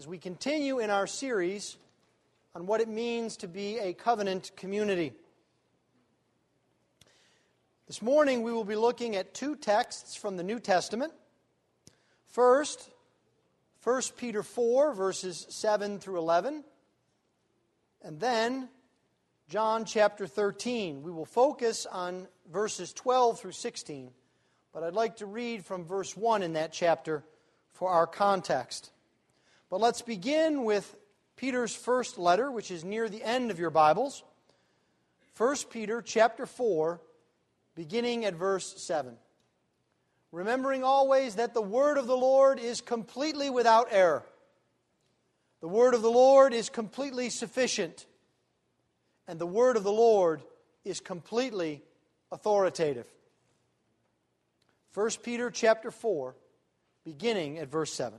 as we continue in our series on what it means to be a covenant community. This morning we will be looking at two texts from the New Testament. First, 1 Peter 4, verses 7 through 11, and then John chapter 13. We will focus on verses 12 through 16, but I'd like to read from verse 1 in that chapter for our context. But let's begin with Peter's first letter, which is near the end of your Bibles. 1 Peter chapter 4, beginning at verse 7. Remembering always that the word of the Lord is completely without error. The word of the Lord is completely sufficient. And the word of the Lord is completely authoritative. 1 Peter chapter 4, beginning at verse 7.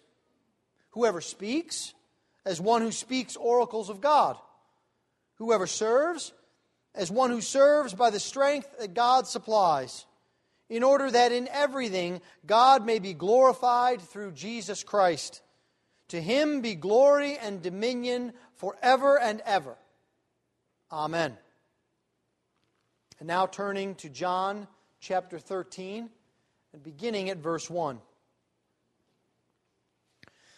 Whoever speaks, as one who speaks oracles of God. Whoever serves, as one who serves by the strength that God supplies, in order that in everything God may be glorified through Jesus Christ. To him be glory and dominion forever and ever. Amen. And now turning to John chapter 13 and beginning at verse 1.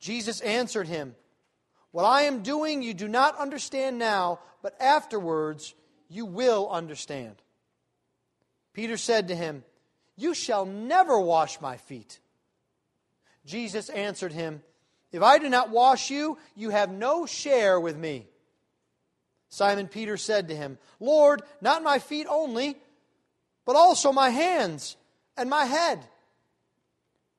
Jesus answered him, What I am doing you do not understand now, but afterwards you will understand. Peter said to him, You shall never wash my feet. Jesus answered him, If I do not wash you, you have no share with me. Simon Peter said to him, Lord, not my feet only, but also my hands and my head.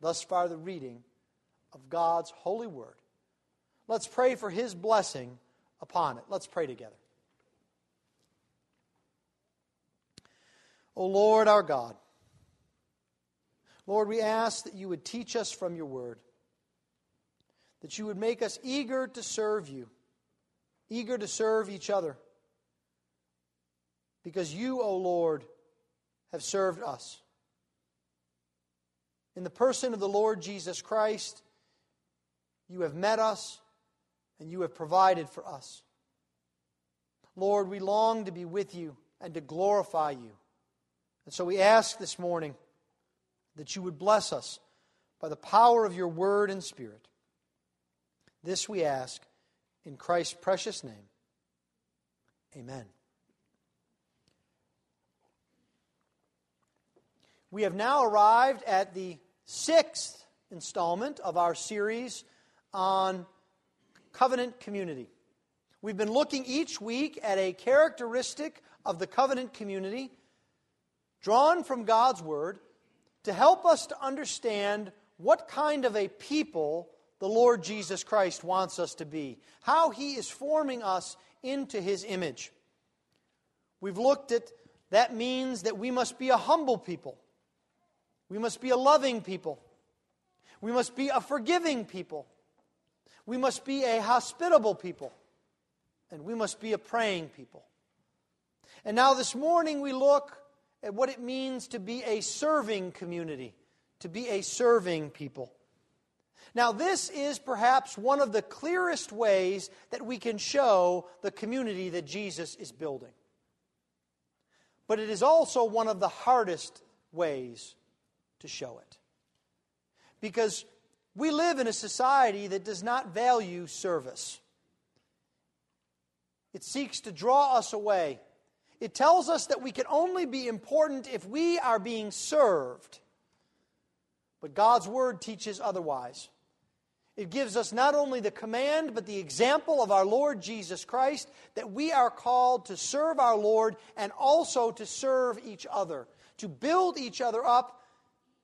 Thus far, the reading of God's holy word. Let's pray for his blessing upon it. Let's pray together. O Lord our God, Lord, we ask that you would teach us from your word, that you would make us eager to serve you, eager to serve each other, because you, O Lord, have served us in the person of the Lord Jesus Christ, you have met us and you have provided for us. Lord, we long to be with you and to glorify you. And so we ask this morning that you would bless us by the power of your word and spirit. This we ask in Christ's precious name. Amen. We have now arrived at the sixth installment of our series on covenant community. We've been looking each week at a characteristic of the covenant community drawn from God's Word to help us to understand what kind of a people the Lord Jesus Christ wants us to be, how He is forming us into His image. We've looked at that means that we must be a humble people, we must be a loving people, we must be a forgiving people, we must be a hospitable people, and we must be a praying people. And now this morning we look at what it means to be a serving community, to be a serving people. Now, this is perhaps one of the clearest ways that we can show the community that Jesus is building. But it is also one of the hardest ways to show it. Because we live in a society that does not value service, it seeks to draw us away it tells us that we can only be important if we are being served. But God's Word teaches otherwise. It gives us not only the command, but the example of our Lord Jesus Christ that we are called to serve our Lord and also to serve each other, to build each other up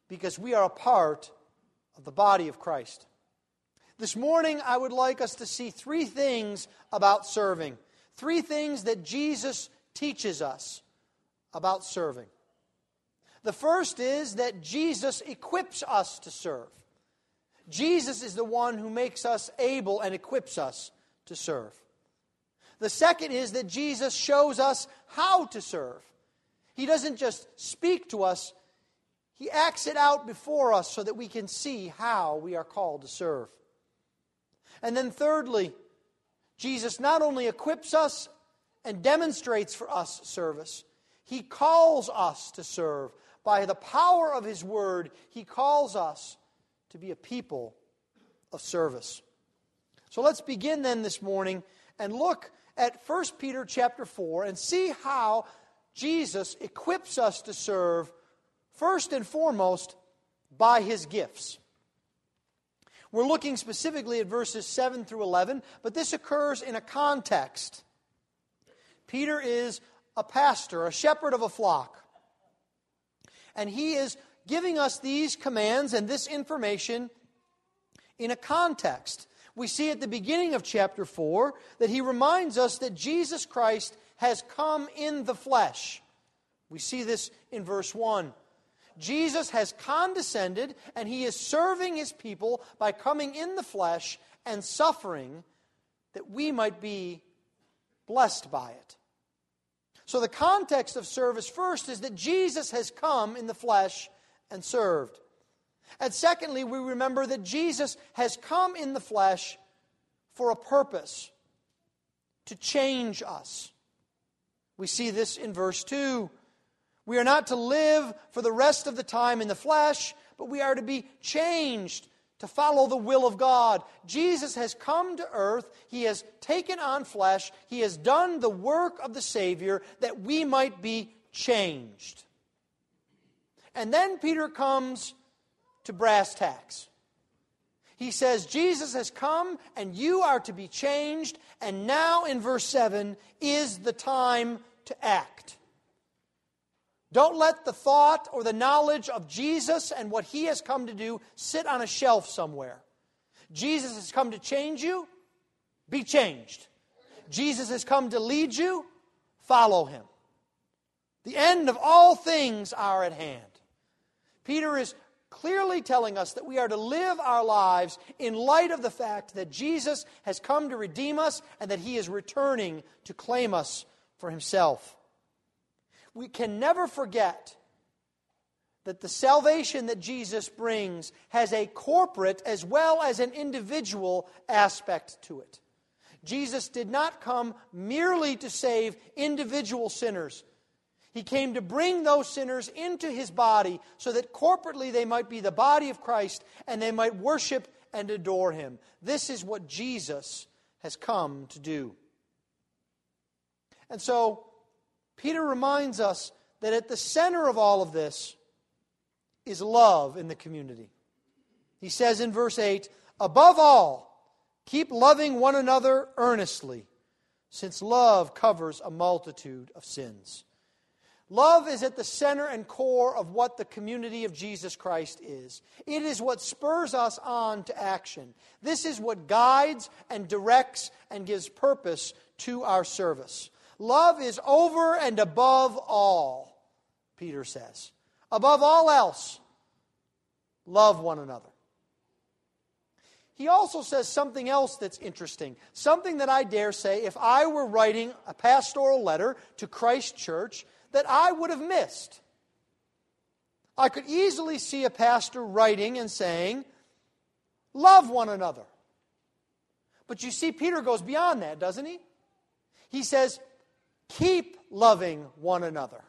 because we are a part of the body of Christ. This morning, I would like us to see three things about serving. Three things that Jesus teaches us about serving. The first is that Jesus equips us to serve. Jesus is the one who makes us able and equips us to serve. The second is that Jesus shows us how to serve. He doesn't just speak to us, He acts it out before us so that we can see how we are called to serve. And then, thirdly, Jesus not only equips us and demonstrates for us service. He calls us to serve. By the power of His Word, He calls us to be a people of service. So let's begin then this morning and look at 1 Peter chapter 4 and see how Jesus equips us to serve first and foremost by His gifts. We're looking specifically at verses 7 through 11, but this occurs in a context Peter is a pastor, a shepherd of a flock. And he is giving us these commands and this information in a context. We see at the beginning of chapter 4 that he reminds us that Jesus Christ has come in the flesh. We see this in verse 1. Jesus has condescended and he is serving his people by coming in the flesh and suffering that we might be blessed by it. So, the context of service first is that Jesus has come in the flesh and served. And secondly, we remember that Jesus has come in the flesh for a purpose to change us. We see this in verse 2. We are not to live for the rest of the time in the flesh, but we are to be changed to follow the will of God. Jesus has come to earth. He has taken on flesh. He has done the work of the Savior that we might be changed. And then Peter comes to brass tacks. He says, Jesus has come and you are to be changed, and now in verse 7 is the time to act. Don't let the thought or the knowledge of Jesus and what he has come to do sit on a shelf somewhere. Jesus has come to change you, be changed. Jesus has come to lead you, follow him. The end of all things are at hand. Peter is clearly telling us that we are to live our lives in light of the fact that Jesus has come to redeem us and that he is returning to claim us for himself we can never forget that the salvation that Jesus brings has a corporate as well as an individual aspect to it. Jesus did not come merely to save individual sinners. He came to bring those sinners into his body so that corporately they might be the body of Christ and they might worship and adore him. This is what Jesus has come to do. And so, Peter reminds us that at the center of all of this is love in the community. He says in verse 8, Above all, keep loving one another earnestly, since love covers a multitude of sins. Love is at the center and core of what the community of Jesus Christ is. It is what spurs us on to action. This is what guides and directs and gives purpose to our service. Love is over and above all, Peter says. Above all else, love one another. He also says something else that's interesting. Something that I dare say, if I were writing a pastoral letter to Christ Church, that I would have missed. I could easily see a pastor writing and saying, Love one another. But you see, Peter goes beyond that, doesn't he? He says, Keep loving one another.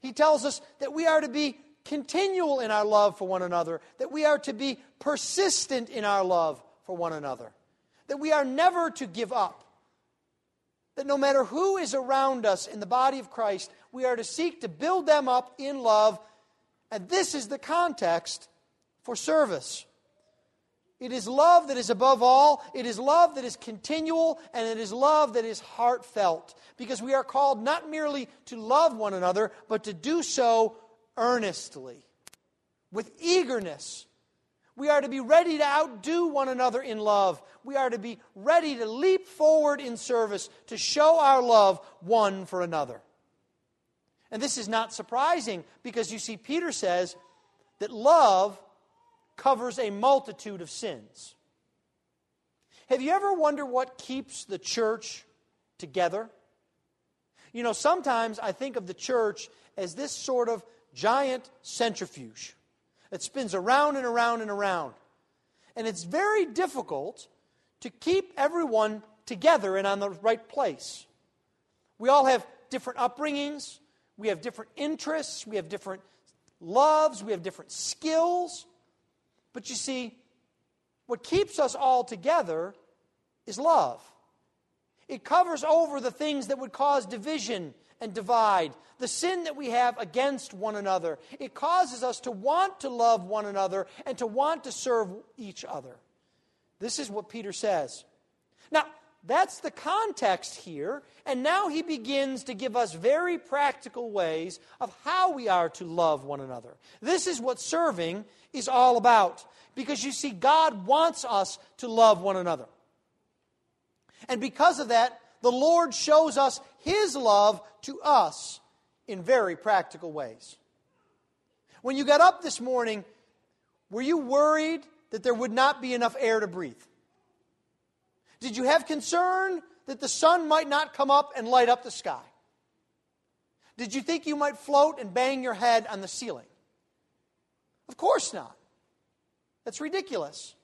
He tells us that we are to be continual in our love for one another, that we are to be persistent in our love for one another, that we are never to give up, that no matter who is around us in the body of Christ, we are to seek to build them up in love, and this is the context for service. It is love that is above all. It is love that is continual, and it is love that is heartfelt. Because we are called not merely to love one another, but to do so earnestly, with eagerness. We are to be ready to outdo one another in love. We are to be ready to leap forward in service to show our love one for another. And this is not surprising because you see, Peter says that love covers a multitude of sins. Have you ever wondered what keeps the church together? You know, sometimes I think of the church as this sort of giant centrifuge that spins around and around and around. And it's very difficult to keep everyone together and on the right place. We all have different upbringings, we have different interests, we have different loves, we have different skills. But you see, what keeps us all together is love. It covers over the things that would cause division and divide, the sin that we have against one another. It causes us to want to love one another and to want to serve each other. This is what Peter says. Now, that's the context here, and now he begins to give us very practical ways of how we are to love one another. This is what serving is all about, because you see, God wants us to love one another. And because of that, the Lord shows us His love to us in very practical ways. When you got up this morning, were you worried that there would not be enough air to breathe? Did you have concern that the sun might not come up and light up the sky? Did you think you might float and bang your head on the ceiling? Of course not. That's ridiculous.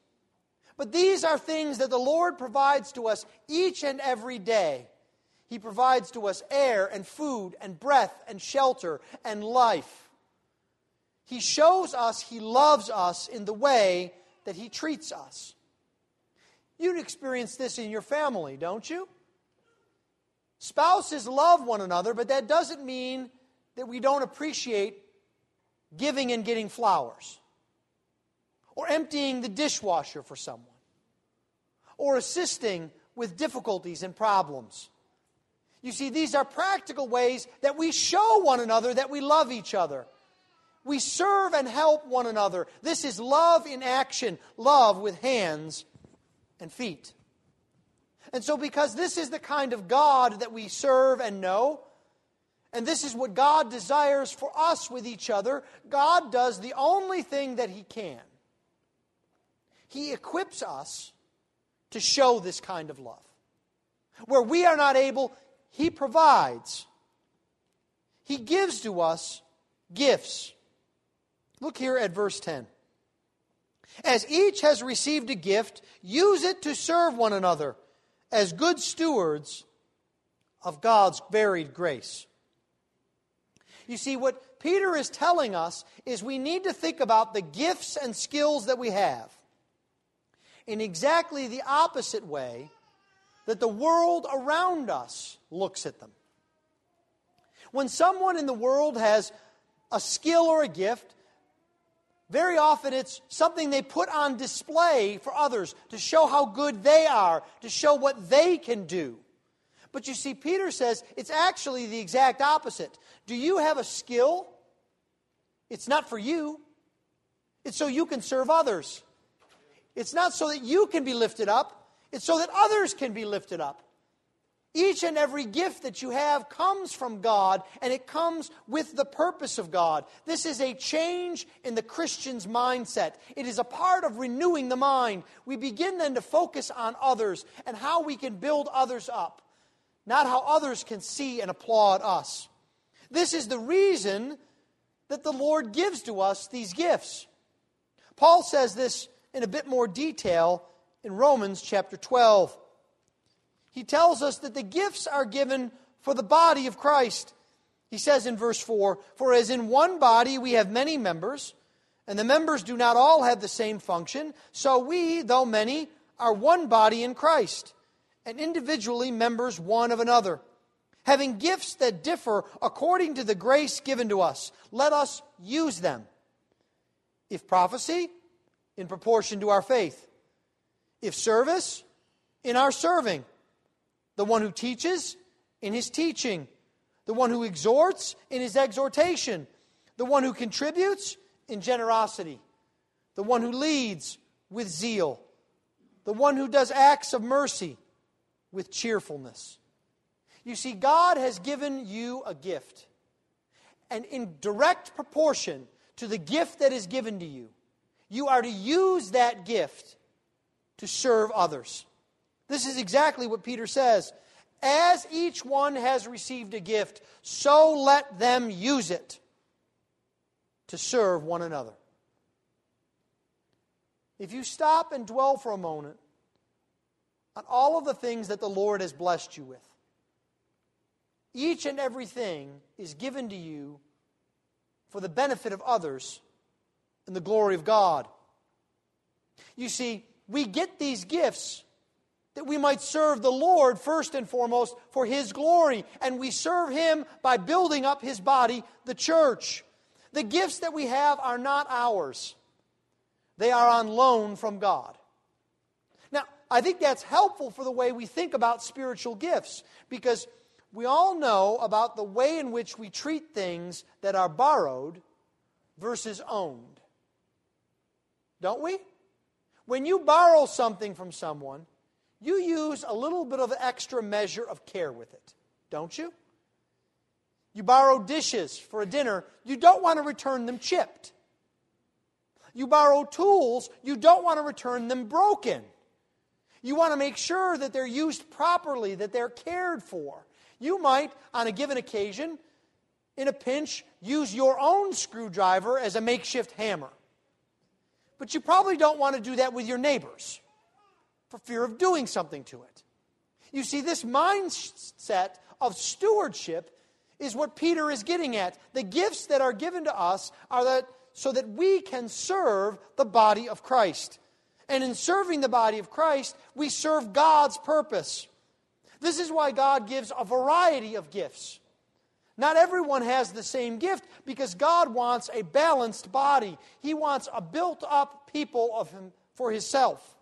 But these are things that the Lord provides to us each and every day. He provides to us air and food and breath and shelter and life. He shows us He loves us in the way that He treats us. You'd experience this in your family, don't you? Spouses love one another, but that doesn't mean that we don't appreciate giving and getting flowers or emptying the dishwasher for someone, or assisting with difficulties and problems. You see, these are practical ways that we show one another that we love each other. We serve and help one another. This is love in action, love with hands and feet. And so, because this is the kind of God that we serve and know, and this is what God desires for us with each other, God does the only thing that He can he equips us to show this kind of love. Where we are not able, He provides. He gives to us gifts. Look here at verse 10. As each has received a gift, use it to serve one another as good stewards of God's varied grace. You see, what Peter is telling us is we need to think about the gifts and skills that we have in exactly the opposite way that the world around us looks at them. When someone in the world has a skill or a gift, very often it's something they put on display for others to show how good they are, to show what they can do. But you see, Peter says it's actually the exact opposite. Do you have a skill? It's not for you, it's so you can serve others. It's not so that you can be lifted up, it's so that others can be lifted up. Each and every gift that you have comes from God, and it comes with the purpose of God. This is a change in the Christian's mindset. It is a part of renewing the mind. We begin then to focus on others and how we can build others up, not how others can see and applaud us. This is the reason that the Lord gives to us these gifts. Paul says this in a bit more detail in Romans chapter 12 he tells us that the gifts are given for the body of Christ. He says in verse 4 For as in one body we have many members, and the members do not all have the same function, so we, though many, are one body in Christ, and individually members one of another. Having gifts that differ according to the grace given to us, let us use them. If prophecy, in proportion to our faith. If service, in our serving the one who teaches in his teaching, the one who exhorts in his exhortation, the one who contributes in generosity, the one who leads with zeal, the one who does acts of mercy with cheerfulness. You see, God has given you a gift. And in direct proportion to the gift that is given to you, you are to use that gift to serve others. This is exactly what Peter says. As each one has received a gift, so let them use it to serve one another. If you stop and dwell for a moment on all of the things that the Lord has blessed you with, each and everything is given to you for the benefit of others and the glory of God. You see, we get these gifts that we might serve the Lord first and foremost for His glory. And we serve Him by building up His body, the church. The gifts that we have are not ours, they are on loan from God. Now, I think that's helpful for the way we think about spiritual gifts because we all know about the way in which we treat things that are borrowed versus owned. Don't we? When you borrow something from someone, you use a little bit of extra measure of care with it, don't you? You borrow dishes for a dinner, you don't want to return them chipped. You borrow tools, you don't want to return them broken. You want to make sure that they're used properly, that they're cared for. You might, on a given occasion, in a pinch, use your own screwdriver as a makeshift hammer. But you probably don't want to do that with your neighbors for fear of doing something to it. You see, this mindset of stewardship is what Peter is getting at. The gifts that are given to us are that so that we can serve the body of Christ. And in serving the body of Christ, we serve God's purpose. This is why God gives a variety of gifts. Not everyone has the same gift because God wants a balanced body. He wants a built up people of him for himself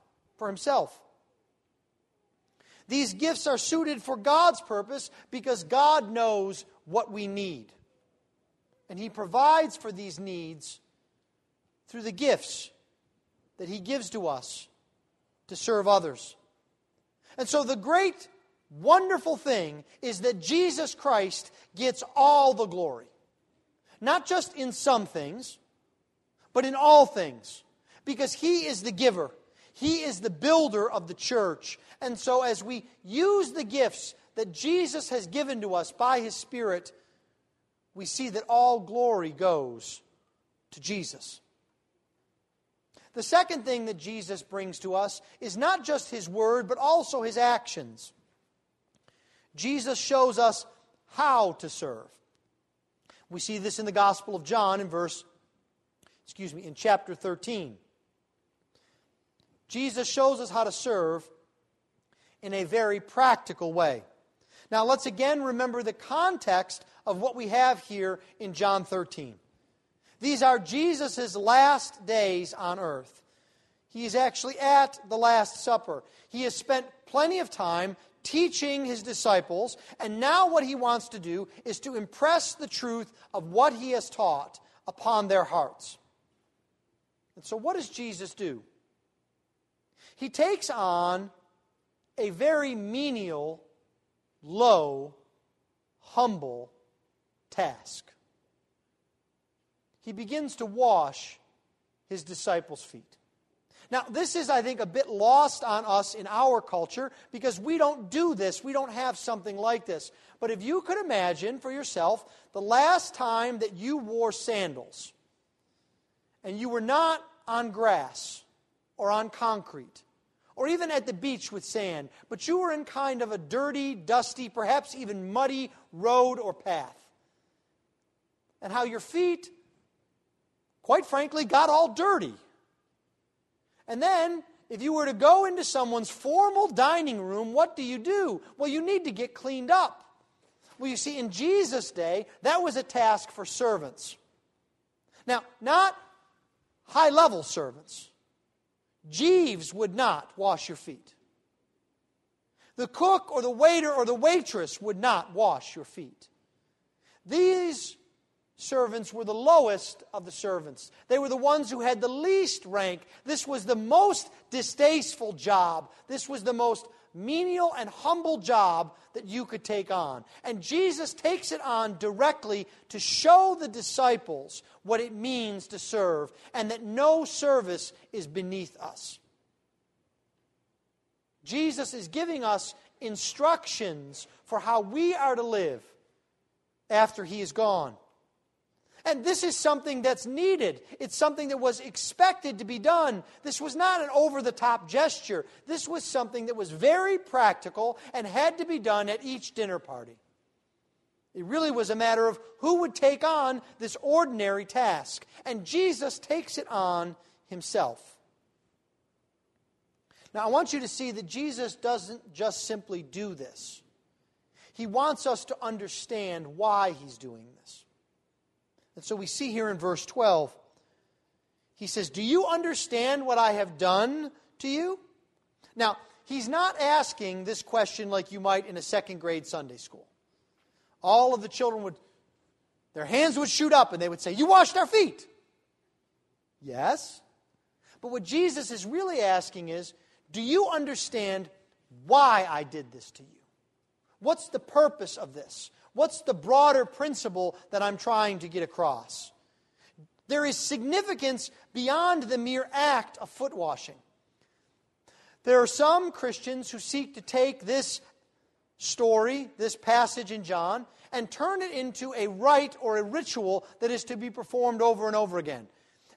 for himself. These gifts are suited for God's purpose because God knows what we need. And He provides for these needs through the gifts that He gives to us to serve others. And so the great, wonderful thing is that Jesus Christ gets all the glory. Not just in some things, but in all things. Because He is the giver he is the builder of the church. And so, as we use the gifts that Jesus has given to us by His Spirit, we see that all glory goes to Jesus. The second thing that Jesus brings to us is not just his word, but also his actions. Jesus shows us how to serve. We see this in the Gospel of John in verse, excuse me, in chapter 13. Jesus shows us how to serve in a very practical way. Now, let's again remember the context of what we have here in John 13. These are Jesus' last days on earth. He is actually at the Last Supper. He has spent plenty of time teaching his disciples, and now what he wants to do is to impress the truth of what he has taught upon their hearts. And so, what does Jesus do? He takes on a very menial, low, humble task. He begins to wash his disciples' feet. Now, this is, I think, a bit lost on us in our culture because we don't do this. We don't have something like this. But if you could imagine for yourself the last time that you wore sandals and you were not on grass or on concrete or even at the beach with sand, but you were in kind of a dirty, dusty, perhaps even muddy road or path, and how your feet, quite frankly, got all dirty and then, if you were to go into someone's formal dining room, what do you do? Well, you need to get cleaned up. Well, you see, in Jesus' day, that was a task for servants. Now, not high level servants. Jeeves would not wash your feet. The cook or the waiter or the waitress would not wash your feet. These servants were the lowest of the servants. They were the ones who had the least rank. This was the most distasteful job. This was the most menial and humble job that you could take on. And Jesus takes it on directly to show the disciples what it means to serve and that no service is beneath us. Jesus is giving us instructions for how we are to live after he is gone. And this is something that's needed. It's something that was expected to be done. This was not an over the top gesture. This was something that was very practical and had to be done at each dinner party. It really was a matter of who would take on this ordinary task. And Jesus takes it on himself. Now, I want you to see that Jesus doesn't just simply do this, he wants us to understand why he's doing this. And so we see here in verse 12, he says, Do you understand what I have done to you? Now, he's not asking this question like you might in a second grade Sunday school. All of the children would, their hands would shoot up and they would say, You washed our feet. Yes. But what Jesus is really asking is, Do you understand why I did this to you? What's the purpose of this? What's the broader principle that I'm trying to get across? There is significance beyond the mere act of foot washing. There are some Christians who seek to take this story, this passage in John, and turn it into a rite or a ritual that is to be performed over and over again.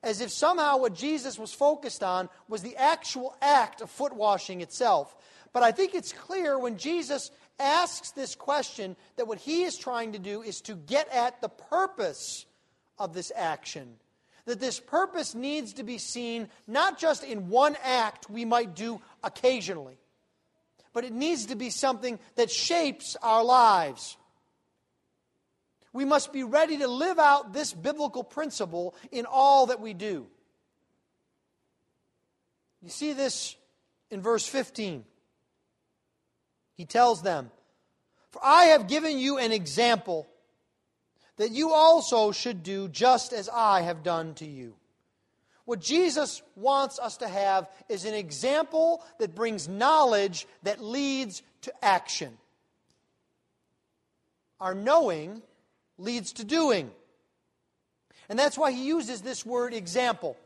As if somehow what Jesus was focused on was the actual act of foot washing itself. But I think it's clear when Jesus asks this question that what he is trying to do is to get at the purpose of this action. That this purpose needs to be seen not just in one act we might do occasionally, but it needs to be something that shapes our lives. We must be ready to live out this biblical principle in all that we do. You see this in verse 15. He tells them, For I have given you an example that you also should do just as I have done to you. What Jesus wants us to have is an example that brings knowledge that leads to action. Our knowing leads to doing. And that's why he uses this word example.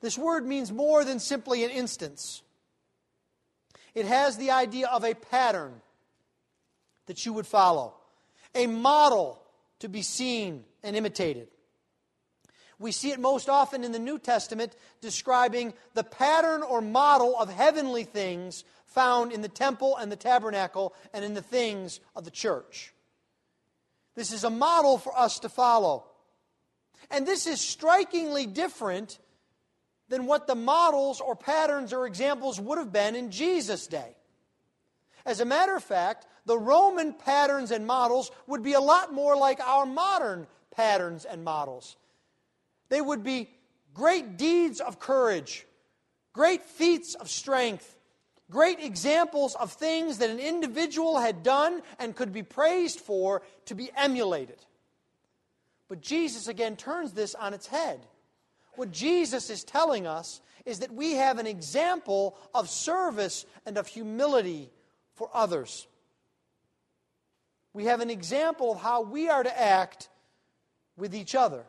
This word means more than simply an instance. It has the idea of a pattern that you would follow, a model to be seen and imitated. We see it most often in the New Testament describing the pattern or model of heavenly things found in the temple and the tabernacle and in the things of the church. This is a model for us to follow. And this is strikingly different than what the models or patterns or examples would have been in Jesus' day. As a matter of fact, the Roman patterns and models would be a lot more like our modern patterns and models. They would be great deeds of courage, great feats of strength, great examples of things that an individual had done and could be praised for to be emulated. But Jesus again turns this on its head. What Jesus is telling us is that we have an example of service and of humility for others. We have an example of how we are to act with each other.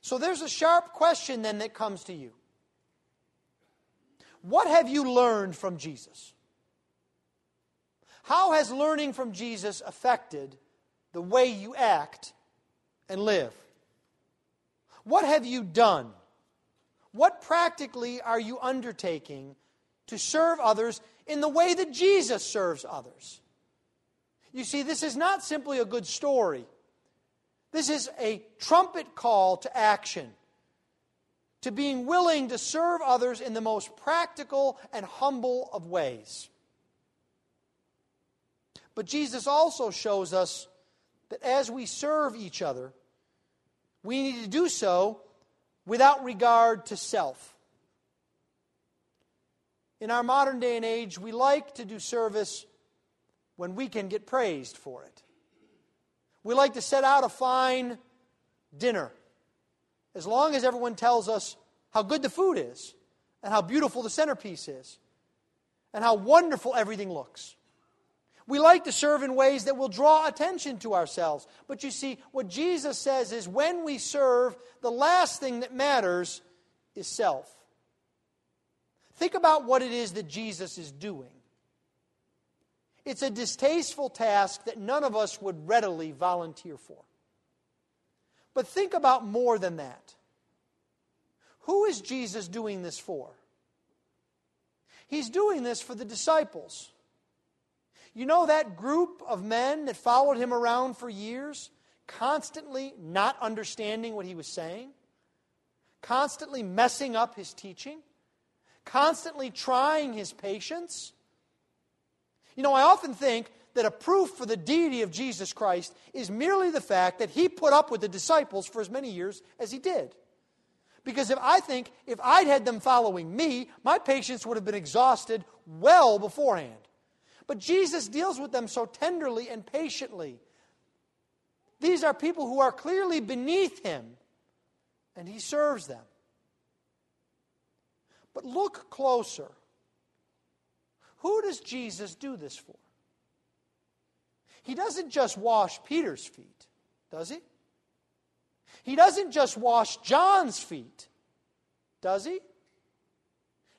So there's a sharp question then that comes to you. What have you learned from Jesus? How has learning from Jesus affected the way you act and live? What have you done? What practically are you undertaking to serve others in the way that Jesus serves others? You see, this is not simply a good story. This is a trumpet call to action, to being willing to serve others in the most practical and humble of ways. But Jesus also shows us that as we serve each other, we need to do so without regard to self. In our modern day and age, we like to do service when we can get praised for it. We like to set out a fine dinner as long as everyone tells us how good the food is and how beautiful the centerpiece is and how wonderful everything looks. We like to serve in ways that will draw attention to ourselves. But you see, what Jesus says is when we serve, the last thing that matters is self. Think about what it is that Jesus is doing. It's a distasteful task that none of us would readily volunteer for. But think about more than that. Who is Jesus doing this for? He's doing this for the disciples. You know that group of men that followed him around for years, constantly not understanding what he was saying, constantly messing up his teaching, constantly trying his patience? You know, I often think that a proof for the deity of Jesus Christ is merely the fact that he put up with the disciples for as many years as he did. Because if I think if I'd had them following me, my patience would have been exhausted well beforehand. But Jesus deals with them so tenderly and patiently. These are people who are clearly beneath him, and he serves them. But look closer. Who does Jesus do this for? He doesn't just wash Peter's feet, does he? He doesn't just wash John's feet, does he?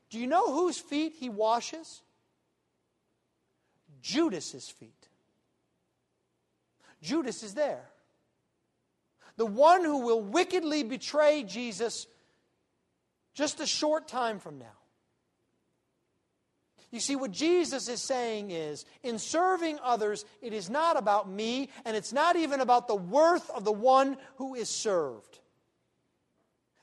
Do you know whose feet he washes? Judas's feet. Judas is there. The one who will wickedly betray Jesus just a short time from now. You see, what Jesus is saying is in serving others, it is not about me, and it's not even about the worth of the one who is served.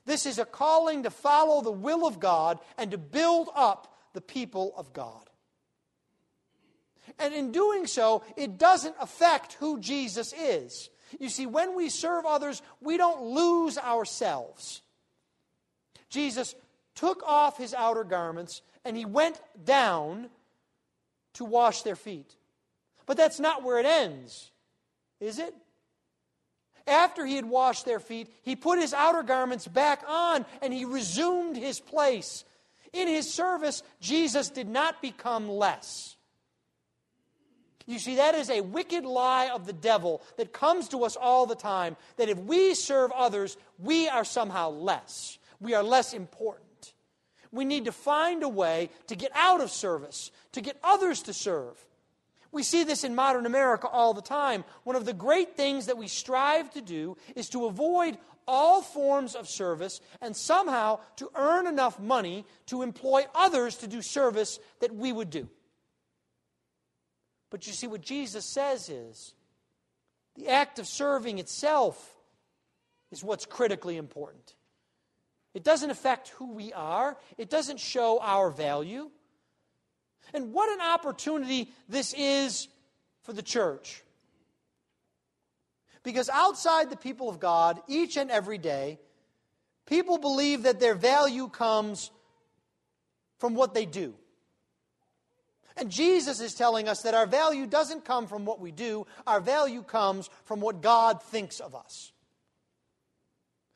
This is a calling to follow the will of God and to build up the people of God. And in doing so, it doesn't affect who Jesus is. You see, when we serve others, we don't lose ourselves. Jesus took off his outer garments and he went down to wash their feet. But that's not where it ends, is it? After he had washed their feet, he put his outer garments back on and he resumed his place. In his service, Jesus did not become less. You see, that is a wicked lie of the devil that comes to us all the time that if we serve others, we are somehow less. We are less important. We need to find a way to get out of service, to get others to serve. We see this in modern America all the time. One of the great things that we strive to do is to avoid all forms of service and somehow to earn enough money to employ others to do service that we would do. But you see, what Jesus says is the act of serving itself is what's critically important. It doesn't affect who we are, it doesn't show our value. And what an opportunity this is for the church. Because outside the people of God, each and every day, people believe that their value comes from what they do. And Jesus is telling us that our value doesn't come from what we do, our value comes from what God thinks of us.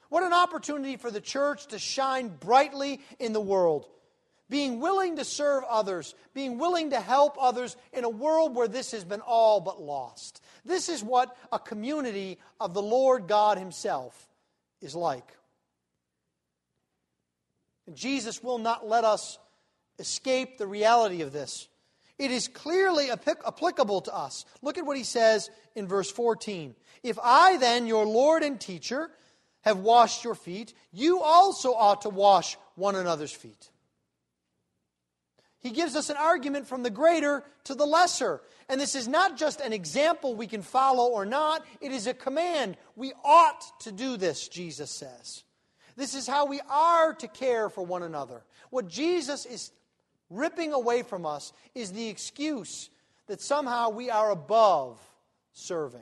What an opportunity for the church to shine brightly in the world being willing to serve others, being willing to help others in a world where this has been all but lost. This is what a community of the Lord God Himself is like. And Jesus will not let us escape the reality of this. It is clearly applicable to us. Look at what he says in verse 14. If I, then, your Lord and teacher, have washed your feet, you also ought to wash one another's feet. He gives us an argument from the greater to the lesser. And this is not just an example we can follow or not, it is a command. We ought to do this, Jesus says. This is how we are to care for one another. What Jesus is ripping away from us is the excuse that somehow we are above serving.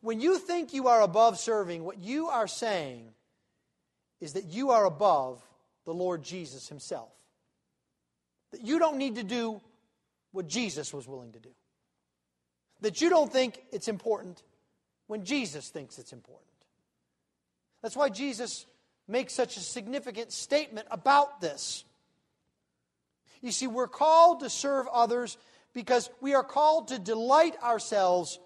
When you think you are above serving, what you are saying is that you are above the Lord Jesus Himself. That you don't need to do what Jesus was willing to do. That you don't think it's important when Jesus thinks it's important. That's why Jesus makes such a significant statement about this. You see, we're called to serve others because we are called to delight ourselves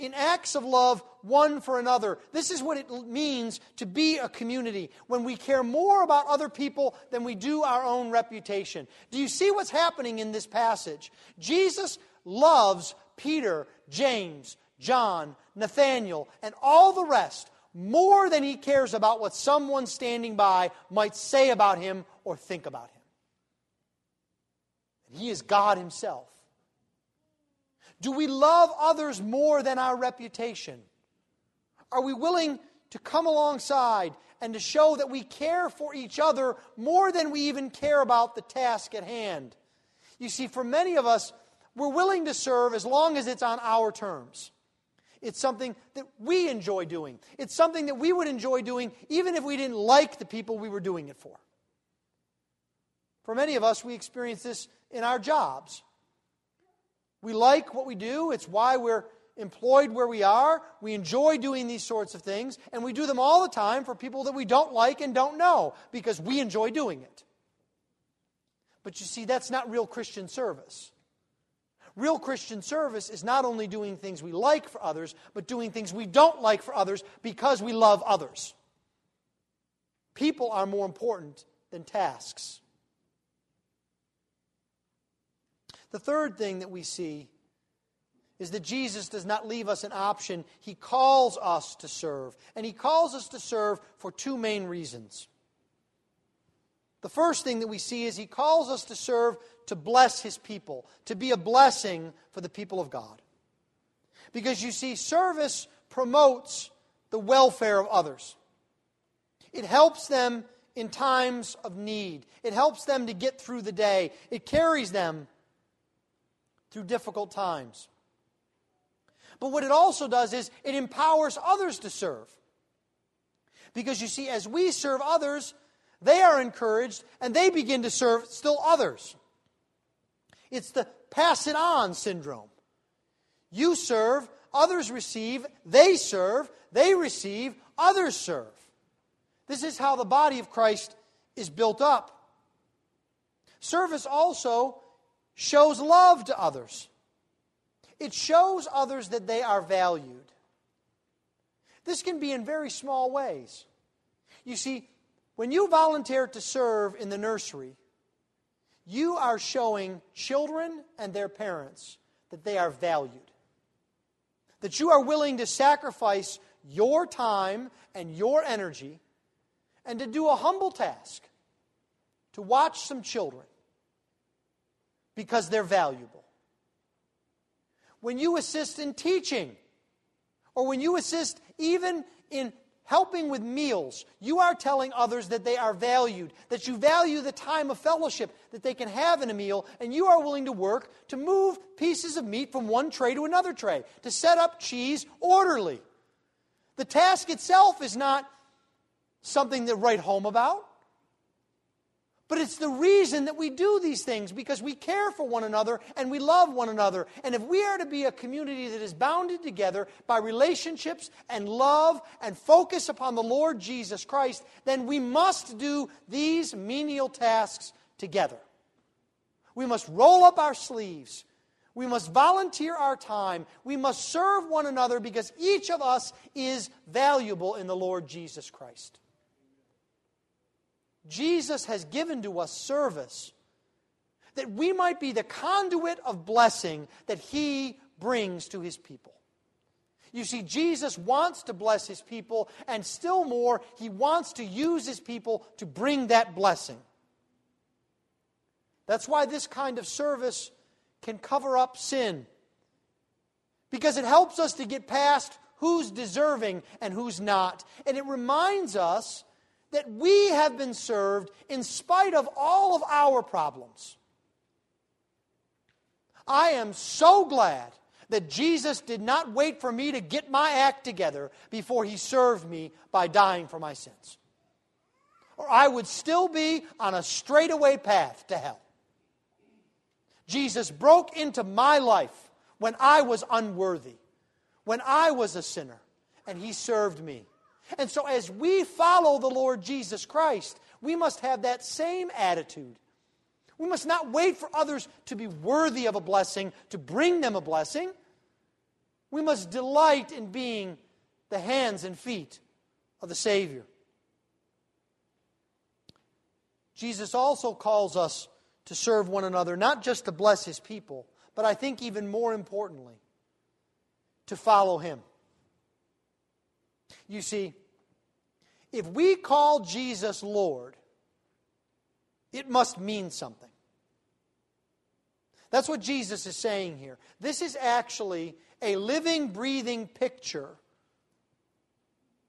in acts of love one for another. This is what it means to be a community when we care more about other people than we do our own reputation. Do you see what's happening in this passage? Jesus loves Peter, James, John, Nathaniel, and all the rest more than he cares about what someone standing by might say about him or think about him. He is God Himself. Do we love others more than our reputation? Are we willing to come alongside and to show that we care for each other more than we even care about the task at hand? You see, for many of us, we're willing to serve as long as it's on our terms. It's something that we enjoy doing. It's something that we would enjoy doing even if we didn't like the people we were doing it for. For many of us, we experience this in our jobs. We like what we do, it's why we're employed where we are. We enjoy doing these sorts of things, and we do them all the time for people that we don't like and don't know because we enjoy doing it. But you see, that's not real Christian service. Real Christian service is not only doing things we like for others, but doing things we don't like for others because we love others. People are more important than tasks. The third thing that we see is that Jesus does not leave us an option. He calls us to serve. And He calls us to serve for two main reasons. The first thing that we see is He calls us to serve to bless His people, to be a blessing for the people of God. Because you see, service promotes the welfare of others, it helps them in times of need, it helps them to get through the day, it carries them through difficult times. But what it also does is it empowers others to serve. Because you see, as we serve others, they are encouraged and they begin to serve still others. It's the pass it on syndrome. You serve, others receive, they serve, they receive, others serve. This is how the body of Christ is built up. Service also shows love to others. It shows others that they are valued. This can be in very small ways. You see, when you volunteer to serve in the nursery, you are showing children and their parents that they are valued. That you are willing to sacrifice your time and your energy and to do a humble task to watch some children because they're valuable. When you assist in teaching, or when you assist even in helping with meals, you are telling others that they are valued, that you value the time of fellowship that they can have in a meal, and you are willing to work to move pieces of meat from one tray to another tray, to set up cheese orderly. The task itself is not something to write home about. But it's the reason that we do these things because we care for one another and we love one another. And if we are to be a community that is bounded together by relationships and love and focus upon the Lord Jesus Christ, then we must do these menial tasks together. We must roll up our sleeves. We must volunteer our time. We must serve one another because each of us is valuable in the Lord Jesus Christ. Jesus has given to us service that we might be the conduit of blessing that he brings to his people. You see, Jesus wants to bless his people, and still more, he wants to use his people to bring that blessing. That's why this kind of service can cover up sin, because it helps us to get past who's deserving and who's not. And it reminds us that we have been served in spite of all of our problems. I am so glad that Jesus did not wait for me to get my act together before he served me by dying for my sins. Or I would still be on a straightaway path to hell. Jesus broke into my life when I was unworthy, when I was a sinner, and he served me. And so, as we follow the Lord Jesus Christ, we must have that same attitude. We must not wait for others to be worthy of a blessing to bring them a blessing. We must delight in being the hands and feet of the Savior. Jesus also calls us to serve one another, not just to bless his people, but I think even more importantly, to follow him. You see, if we call Jesus Lord, it must mean something. That's what Jesus is saying here. This is actually a living, breathing picture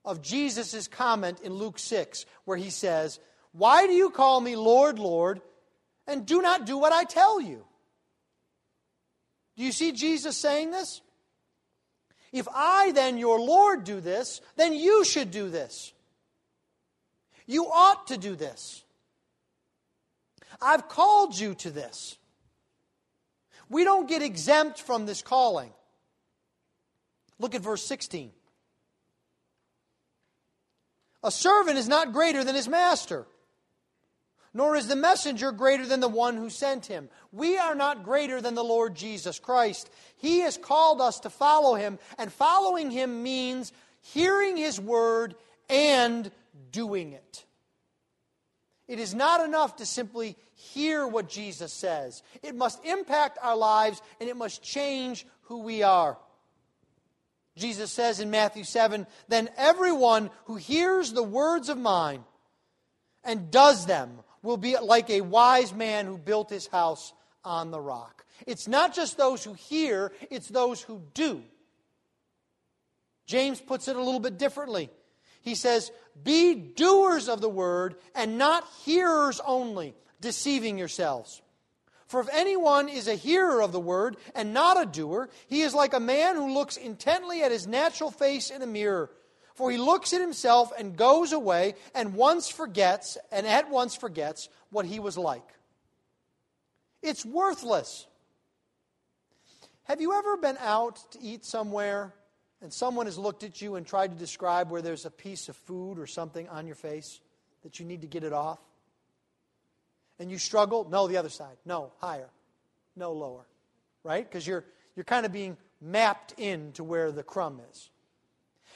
of Jesus' comment in Luke 6, where he says, Why do you call me Lord, Lord, and do not do what I tell you? Do you see Jesus saying this? If I, then, your Lord, do this, then you should do this. You ought to do this. I've called you to this. We don't get exempt from this calling. Look at verse 16. A servant is not greater than his master, nor is the messenger greater than the one who sent him. We are not greater than the Lord Jesus Christ. He has called us to follow him, and following him means hearing his word and doing it. It is not enough to simply hear what Jesus says. It must impact our lives and it must change who we are. Jesus says in Matthew 7 Then everyone who hears the words of mine and does them will be like a wise man who built his house on the rock. It's not just those who hear, it's those who do. James puts it a little bit differently. He says, Be doers of the word and not hearers only, deceiving yourselves. For if anyone is a hearer of the word and not a doer, he is like a man who looks intently at his natural face in a mirror. For he looks at himself and goes away and once forgets, and at once forgets what he was like. It's worthless. Have you ever been out to eat somewhere and someone has looked at you and tried to describe where there's a piece of food or something on your face that you need to get it off, and you struggle, no, the other side. No, higher. No, lower. Right? Because you're, you're kind of being mapped in to where the crumb is.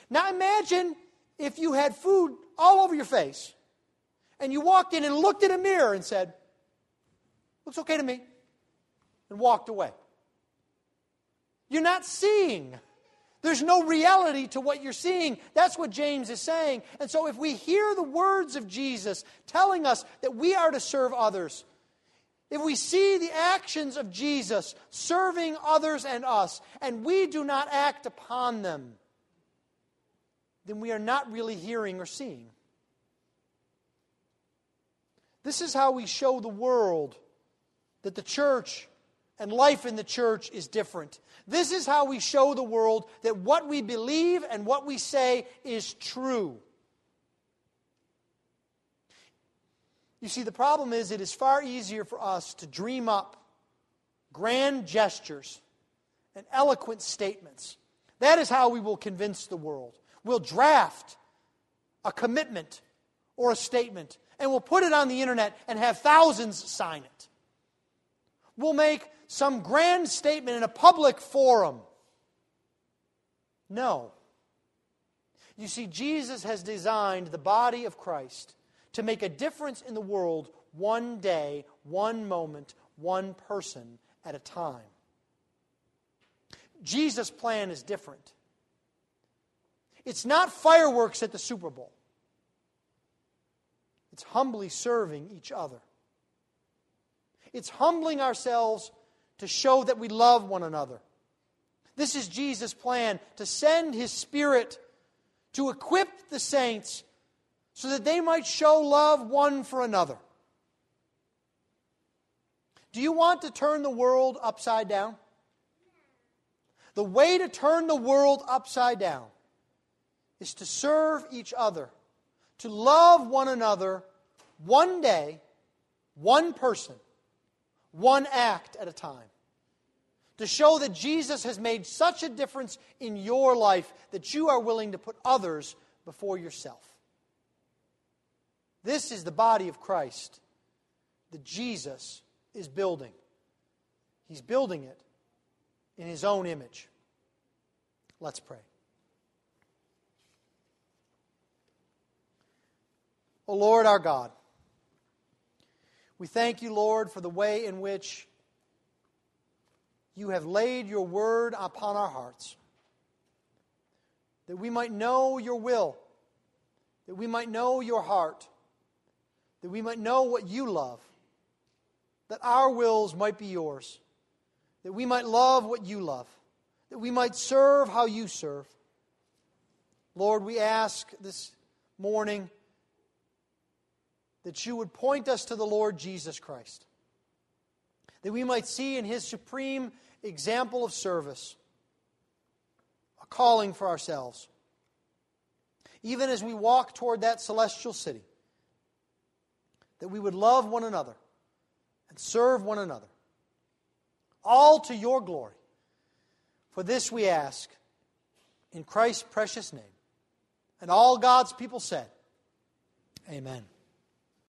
Now imagine if you had food all over your face, and you walked in and looked in a mirror and said, Looks okay to me. And walked away. You're not seeing. There's no reality to what you're seeing. That's what James is saying. And so, if we hear the words of Jesus telling us that we are to serve others, if we see the actions of Jesus serving others and us, and we do not act upon them, then we are not really hearing or seeing. This is how we show the world that the church and life in the church is different. This is how we show the world that what we believe and what we say is true. You see, the problem is it is far easier for us to dream up grand gestures and eloquent statements. That is how we will convince the world. We'll draft a commitment or a statement and we'll put it on the internet and have thousands sign it. We'll make some grand statement in a public forum. No. You see, Jesus has designed the body of Christ to make a difference in the world one day, one moment, one person at a time. Jesus' plan is different. It's not fireworks at the Super Bowl, it's humbly serving each other. It's humbling ourselves to show that we love one another. This is Jesus' plan to send his Spirit to equip the saints so that they might show love one for another. Do you want to turn the world upside down? The way to turn the world upside down is to serve each other, to love one another one day, one person, one act at a time. To show that Jesus has made such a difference in your life that you are willing to put others before yourself. This is the body of Christ that Jesus is building. He's building it in his own image. Let's pray. O Lord our God, we thank you, Lord, for the way in which you have laid your word upon our hearts, that we might know your will, that we might know your heart, that we might know what you love, that our wills might be yours, that we might love what you love, that we might serve how you serve. Lord, we ask this morning that you would point us to the Lord Jesus Christ, that we might see in his supreme example of service a calling for ourselves, even as we walk toward that celestial city, that we would love one another and serve one another, all to your glory. For this we ask in Christ's precious name. And all God's people said, Amen.